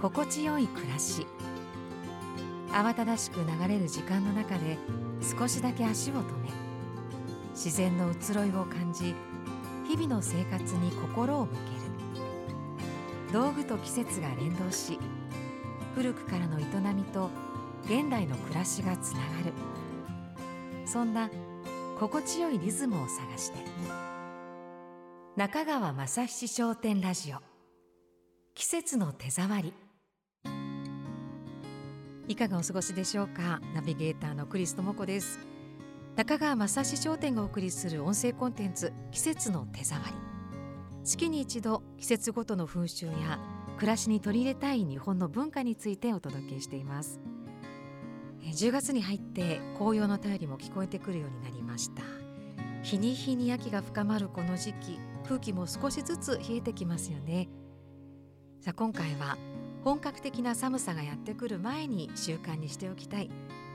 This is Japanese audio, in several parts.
心地よい暮らし。慌ただしく流れる時間の中で少しだけ足を止め自然の移ろいを感じ日々の生活に心を向ける。道具と季節が連動し古くからの営みと現代の暮らしがつながる。そんな心地よいリズムを探して。中川正七商店ラジオ。季節の手触り。いかがお過ごしでしょうか？ナビゲーターのクリス智子です。中川正七商店がお送りする音声コンテンツ季節の手触り。月に一度季節ごとの風習や暮らしに取り入れたい日本の文化についてお届けしています。10月に入って紅葉の便りも聞こえてくるようになりました。日に日に秋が深まるこの時期空気も少しずつ冷えてきますよね。さあ今回は本格的な寒さがやってくる前に習慣にしておきたい。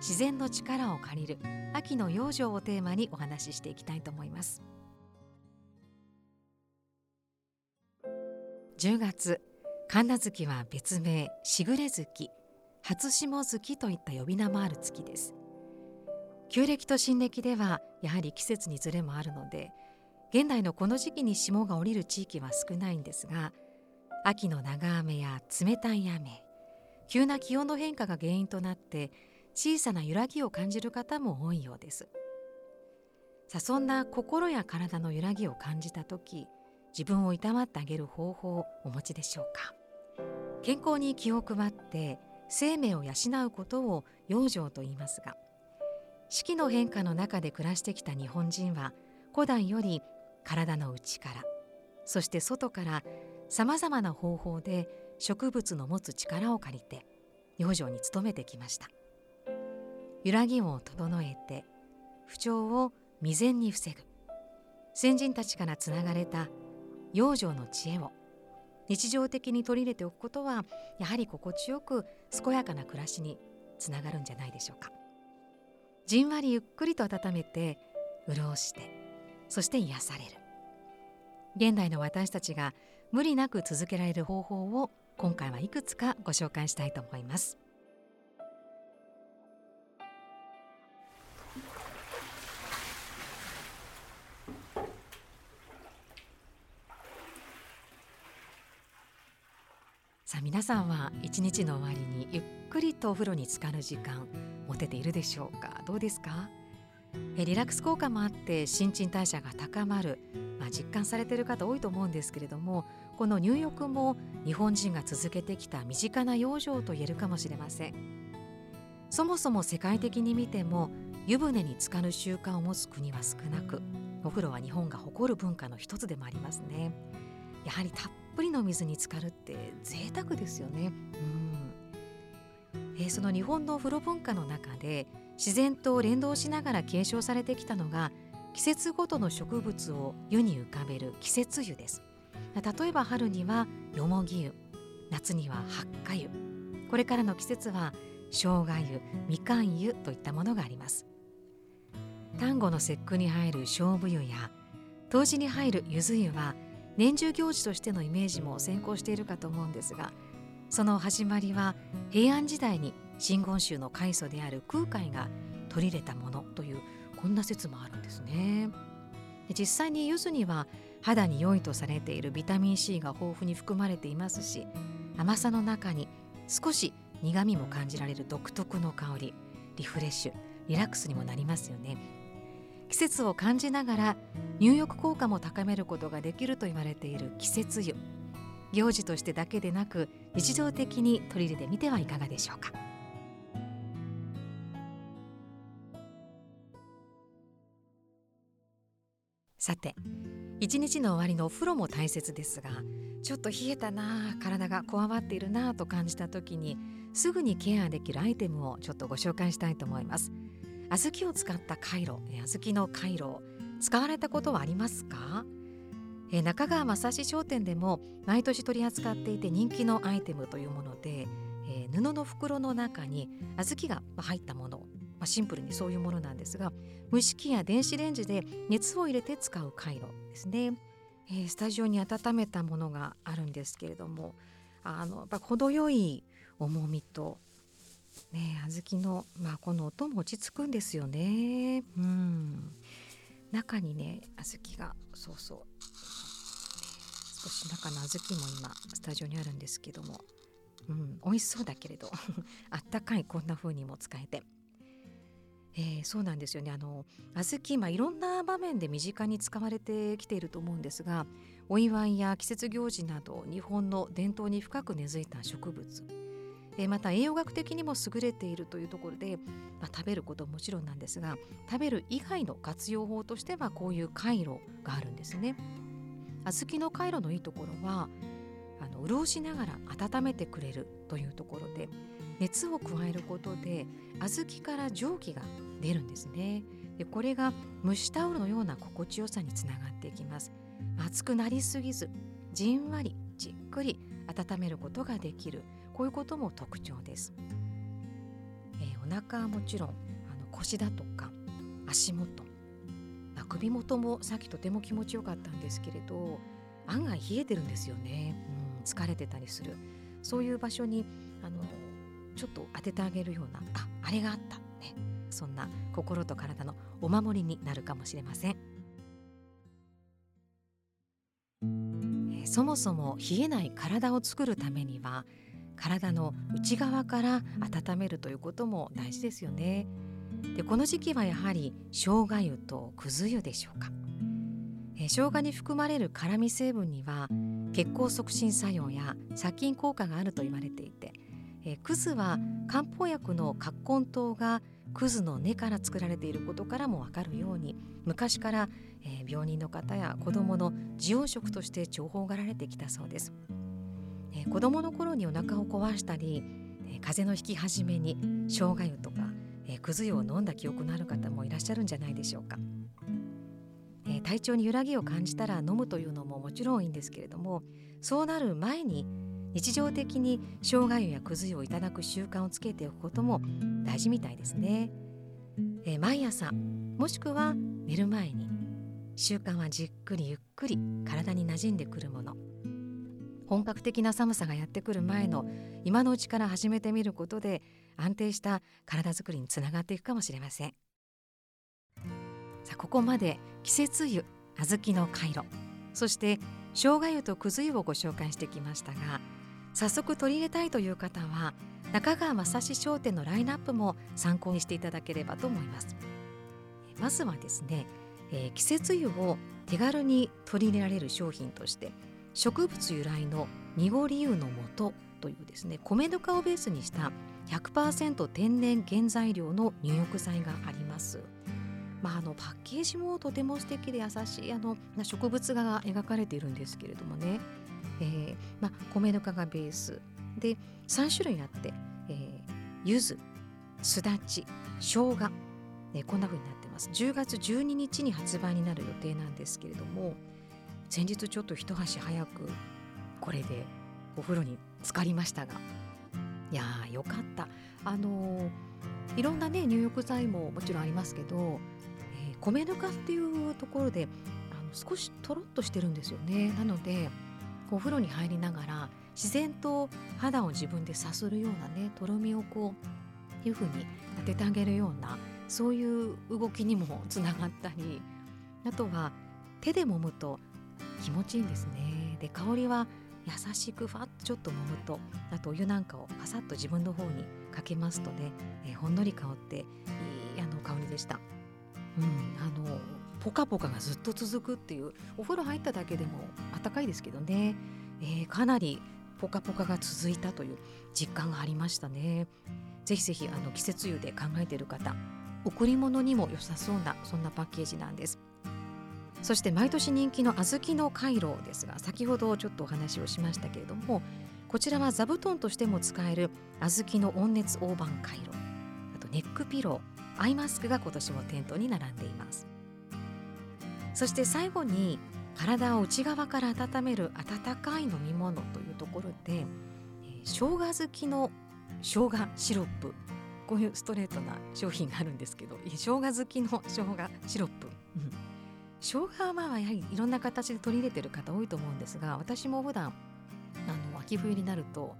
自然の力を借りる。秋の養生をテーマにお話ししていきたいと思います。10月神奈月は別名しぐれ月。初霜月といった呼び名もある月です。旧暦と新暦ではやはり季節にずれもあるので現代のこの時期に霜が降りる地域は少ないんですが秋の長雨や冷たい雨急な気温の変化が原因となって小さな揺らぎを感じる方も多いようです。さあそんな心や体の揺らぎを感じた時自分をいたわってあげる方法をお持ちでしょうか？健康に気を配って生命を養うことを養生と言いますが四季の変化の中で暮らしてきた日本人は古代より体の内からそして外からさまざまな方法で植物の持つ力を借りて養生に努めてきました。揺らぎを整えて不調を未然に防ぐ。先人たちからつながれた養生の知恵を日常的に取り入れておくことはやはり心地よく健やかな暮らしにつながるんじゃないでしょうか。じんわりゆっくりと温めて潤してそして癒される。現代の私たちが無理なく続けられる方法を今回はいくつかご紹介したいと思います。さあ皆さんは一日の終わりにゆっくりとお風呂に浸かる時間持てているでしょうか？どうですか？えリラックス効果もあって新陳代謝が高まる、まあ、実感されている方多いと思うんですけれどもこの入浴も日本人が続けてきた身近な養生と言えるかもしれません。そもそも世界的に見ても湯船に浸かる習慣を持つ国は少なくお風呂は日本が誇る文化の一つでもありますね。やはりたっぷりの水に浸かるって贅沢ですよね。うん、えー、その日本の風呂文化の中で自然と連動しながら継承されてきたのが季節ごとの植物を湯に浮かべる季節湯です。例えば春にはよもぎ湯夏には八花湯これからの季節は生姜湯みかん湯といったものがあります。端午の節句に入る勝負湯や冬至に入るゆず湯は年中行事としてのイメージも先行しているかと思うんですがその始まりは平安時代に真言宗の開祖である空海が取り入れたものというこんな説もあるんですね。実際に柚子には肌に良いとされているビタミン C が豊富に含まれていますし甘さの中に少し苦みも感じられる独特の香りリフレッシュリラックスにもなりますよね。季節を感じながら入浴効果も高めることができると言われている季節湯行事としてだけでなく日常的に取り入れてみてはいかがでしょうか。さて一日の終わりのお風呂も大切ですがちょっと冷えたな体がこわばっているなと感じた時にすぐにケアできるアイテムをちょっとご紹介したいと思います。小豆を使ったカイロ小豆のカイロ使われたことはありますか？え中川正史商店でも毎年取り扱っていて人気のアイテムというもので、えー、布の袋の中に小豆が入ったものまあ、シンプルにそういうものなんですが蒸し器や電子レンジで熱を入れて使う回路ですね、えー、スタジオに温めたものがあるんですけれどもあのやっぱ程よい重みとね小豆のまあこの音も落ち着くんですよね。うん。中にね小豆がそうそう。少し中の小豆も今スタジオにあるんですけども。うん、美味しそうだけれど。あったかいこんな風にも使えて、えー、そうなんですよねあの小豆、まあ、いろんな場面で身近に使われてきていると思うんですがお祝いや季節行事など日本の伝統に深く根付いた植物、えー、また栄養学的にも優れているというところで、まあ、食べることももちろんなんですが食べる以外の活用法としてはこういう回路があるんですね。小豆の回路のいいところはあの潤しながら温めてくれるというところで熱を加えることで小豆から蒸気が出るんですね。でこれが蒸しタオルのような心地よさにつながっていきます。熱くなりすぎずじんわりじっくり温めることができる。こういうことも特徴です、えー、お腹はもちろんあの腰だとか足元、まあ、首元もさっきとても気持ちよかったんですけれど案外冷えてるんですよね、うん疲れてたりする。そういう場所にあのちょっと当ててあげるようなああれがあった、ね、そんな心と体のお守りになるかもしれません。えそもそも冷えない体を作るためには体の内側から温めるということも大事ですよね。でこの時期はやはり生姜湯とくず湯でしょうか。え生姜に含まれる辛味成分には血行促進作用や殺菌効果があると言われていて、えー、クズは漢方薬の葛根湯がクズの根から作られていることからもわかるように昔から、えー、病人の方や子どもの滋養食として重宝がられてきたそうです、えー、子どもの頃にお腹を壊したり、えー、風邪のひき始めに生姜湯とか、えー、くず湯を飲んだ記憶のある方もいらっしゃるんじゃないでしょうか。え体調に揺らぎを感じたら飲むというのももちろんいいんですけれどもそうなる前に日常的に生姜湯やくず湯をいただく習慣をつけておくことも大事みたいですね。えー、毎朝もしくは寝る前に習慣はじっくりゆっくり体に馴染んでくるもの本格的な寒さがやってくる前の今のうちから始めてみることで安定した体づくりにつながっていくかもしれません。さあここまで季節湯小豆の回路そして生姜湯とくず湯をご紹介してきましたが早速取り入れたいという方は中川正史商店のラインナップも参考にしていただければと思います。まずはですね、えー、季節湯を手軽に取り入れられる商品として植物由来の濁り湯の素というですね米ぬかをベースにした100%天然原材料の入浴剤があります。まあ、あのパッケージもとても素敵で優しいあの植物画が描かれているんですけれどもね、えーま、米ぬかがベース。で3種類あって、えー、柚子すだち生姜、えー、こんな風になってます。10月12日に発売になる予定なんですけれども先日ちょっと一足早くこれでお風呂に浸かりましたが。いやーよかった。あのー、いろんなね入浴剤ももちろんありますけど米ぬかっていうところであの少しとろっとしてるんですよね。なのでお風呂に入りながら自然と肌を自分でさするようなねとろみをこういうふうに当ててあげるようなそういう動きにもつながったりあとは手で揉むと気持ちいいんですねで香りは優しくファッとちょっと揉むとあとお湯なんかをパサッと自分の方にかけますとね、えー、ほんのり香っていいあの香りでした。うん、あのポカポカがずっと続くっていうお風呂入っただけでも暖かいですけどね、えー、かなりポカポカが続いたという実感がありましたね。ぜひぜひあの季節湯で考えている方贈り物にも良さそうなそんなパッケージなんです。そして毎年人気の小豆の回路ですが先ほどちょっとお話をしましたけれどもこちらは座布団としても使える小豆の温熱大判回路あとネックピローアイマスクが今年も店頭に並んでいますそして最後に体を内側から温める温かい飲み物というところで、えー、生姜好きの生姜シロップ。こういうストレートな商品があるんですけど生姜好きの生姜シロップ、生姜はまあやはりいろんな形で取り入れてる方多いと思うんですが私も普段あの秋冬になると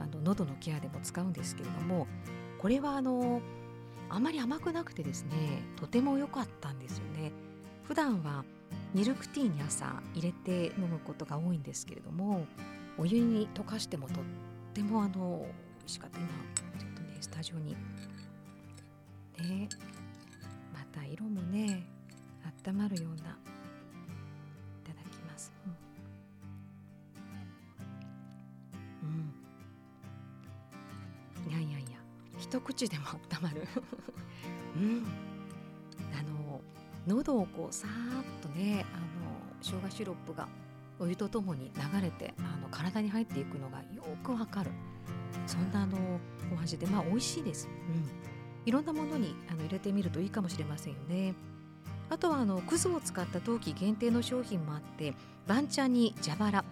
あの喉のケアでも使うんですけれどもこれはあのあまり甘くなくてですねとても良かったんですよね。普段はミルクティーに朝入れて飲むことが多いんですけれどもお湯に溶かしてもとってもあの美味しかった今ちょっとねスタジオに。ねまた色もね温まるようないただきます。うん、うん、いやいやいや一口でも温まる。うん。喉をこうさーっとねあの生姜シロップがお湯とともに流れてあの体に入っていくのがよくわかる。そんなあのお味でまあ美味しいです、うん、いろんなものにあの入れてみるといいかもしれませんよね。あとはあのクズを使った冬季限定の商品もあって番茶に蛇腹。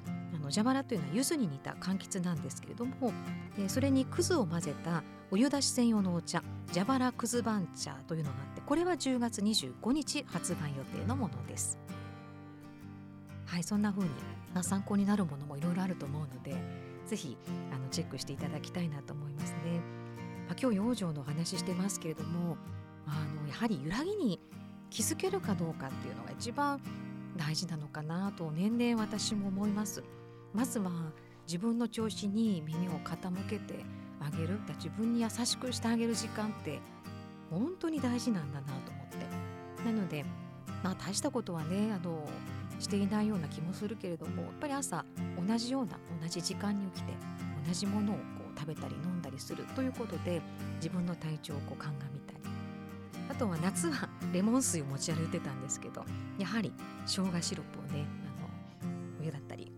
の蛇腹というのは柚子に似た柑橘なんですけれども、えそれにクズを混ぜたお湯出し専用のお茶蛇腹くず番茶というのがあってこれは10月25日発売予定のものです。はいそんな風に、参考になるものもいろいろあると思うのでぜひあのチェックしていただきたいなと思いますね、まあ、今日養生の話ししてますけれどもあのやはり揺らぎに気づけるかどうかっていうのが一番大事なのかなと年々私も思います。まずは自分の調子に耳を傾けてあげる。自分に優しくしてあげる時間って本当に大事なんだなと思って。なのでまあ大したことはねあのしていないような気もするけれどもやっぱり朝同じような同じ時間に起きて同じものをこう食べたり飲んだりするということで自分の体調をこう鑑みたり。あとは夏はレモン水を持ち歩いてたんですけどやはり生姜シロップをね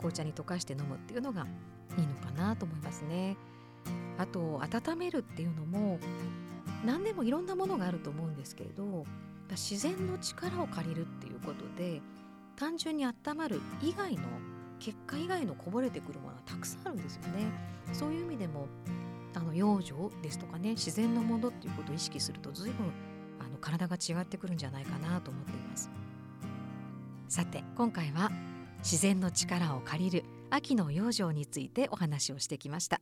紅茶に溶かして飲むっていうのがいいのかなと思いますね。あと温めるっていうのも何でもいろんなものがあると思うんですけれど自然の力を借りるっていうことで単純に温まる以外の結果以外のこぼれてくるものがたくさんあるんですよね。そういう意味でもあの養生ですとかね自然のものっていうことを意識すると随分あの体が違ってくるんじゃないかなと思っています。さて今回は自然の力を借りる秋の養生についてお話をしてきました。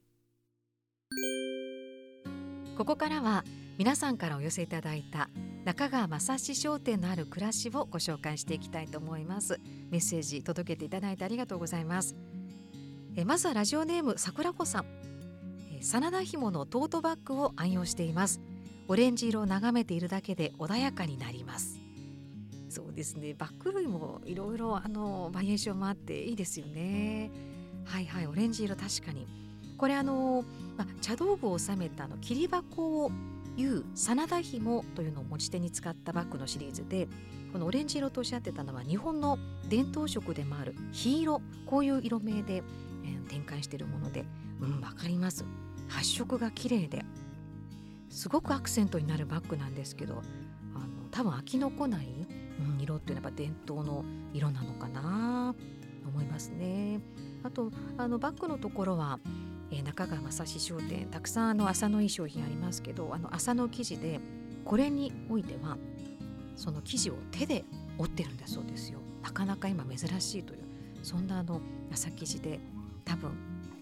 ここからは皆さんからお寄せいただいた中川正史商店のある暮らしをご紹介していきたいと思います。メッセージ届けていただいてありがとうございます。えまずはラジオネーム桜子さん。真田紐のトートバッグを愛用しています。オレンジ色を眺めているだけで穏やかになります。そうですね。バッグ類もいろいろあのバリエーションもあっていいですよね。はいはい。オレンジ色確かに。これあの、ま、茶道具を収めたあの切り箱をいう真田紐というのを持ち手に使ったバッグのシリーズでこのオレンジ色とおっしゃってたのは日本の伝統色でもある黄色こういう色名で、えー、展開しているものでうん分かります。発色が綺麗ですごくアクセントになるバッグなんですけどあの多分飽きのこない、色っていうのはやっぱ伝統の色なのかなと思いますね。あとあのバッグのところはえー、中川正史商店たくさんあの麻のいい商品ありますけどあの麻の生地でこれにおいてはその生地を手で折ってるんだそうですよ。なかなか今珍しいというそんなあの麻生地で多分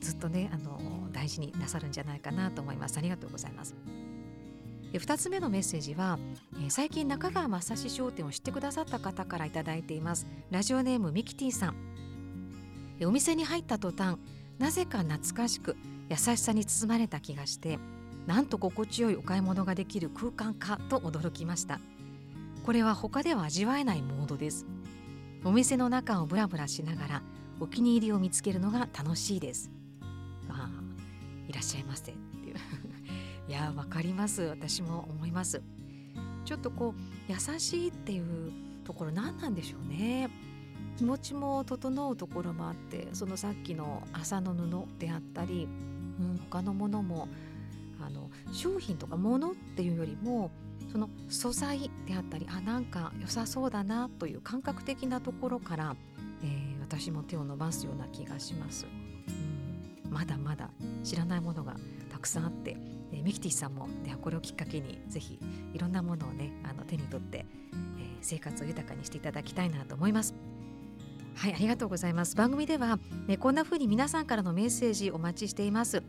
ずっとねあの大事になさるんじゃないかなと思います。ありがとうございます。2つ目のメッセージは、えー、最近中川正史商店を知ってくださった方から頂いています。ラジオネームミキティさん。お店に入った途端なぜか懐かしく優しさに包まれた気がしてなんと心地よいお買い物ができる空間かと驚きました。これは他では味わえないモードです。お店の中をブラブラしながらお気に入りを見つけるのが楽しいです。あいらっしゃいませ。いやわかります。私も思います。ちょっとこう優しいっていうところ何なんでしょうね。気持ちも整うところもあってそのさっきの麻の布であったり、うん、他のものもあの商品とか物っていうよりもその素材であったりあなんか良さそうだなという感覚的なところから、えー、私も手を伸ばすような気がします、うん、まだまだ知らないものがたくさんあって、ミキティさんもではこれをきっかけにぜひいろんなものをねあの手に取って、えー、生活を豊かにしていただきたいなと思います。はいありがとうございます。番組では、ね、こんな風に皆さんからのメッセージお待ちしています。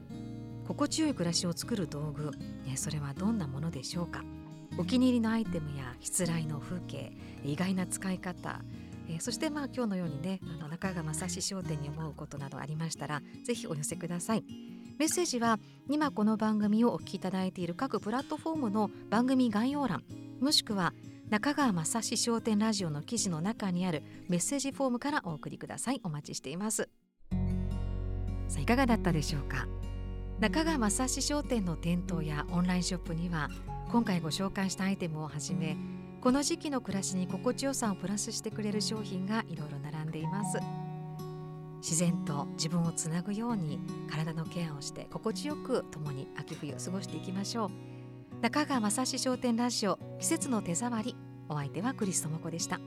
心地よい暮らしを作る道具、ね、それはどんなものでしょうか。お気に入りのアイテムやしつらいの風景意外な使い方えー、そしてまあ今日のようにねあの中川正史商店に思うことなどありましたらぜひお寄せください。メッセージは今この番組をお聞きいただいている各プラットフォームの番組概要欄もしくは中川正史商店ラジオの記事の中にあるメッセージフォームからお送りください。お待ちしていますさあいかがだったでしょうか？中川正史商店の店頭やオンラインショップには今回ご紹介したアイテムをはじめこの時期の暮らしに心地よさをプラスしてくれる商品がいろいろ並んでいます。自然と自分をつなぐように体のケアをして心地よく共に秋冬を過ごしていきましょう中川正史商店ラジオ季節の手触りお相手はクリストモコでした。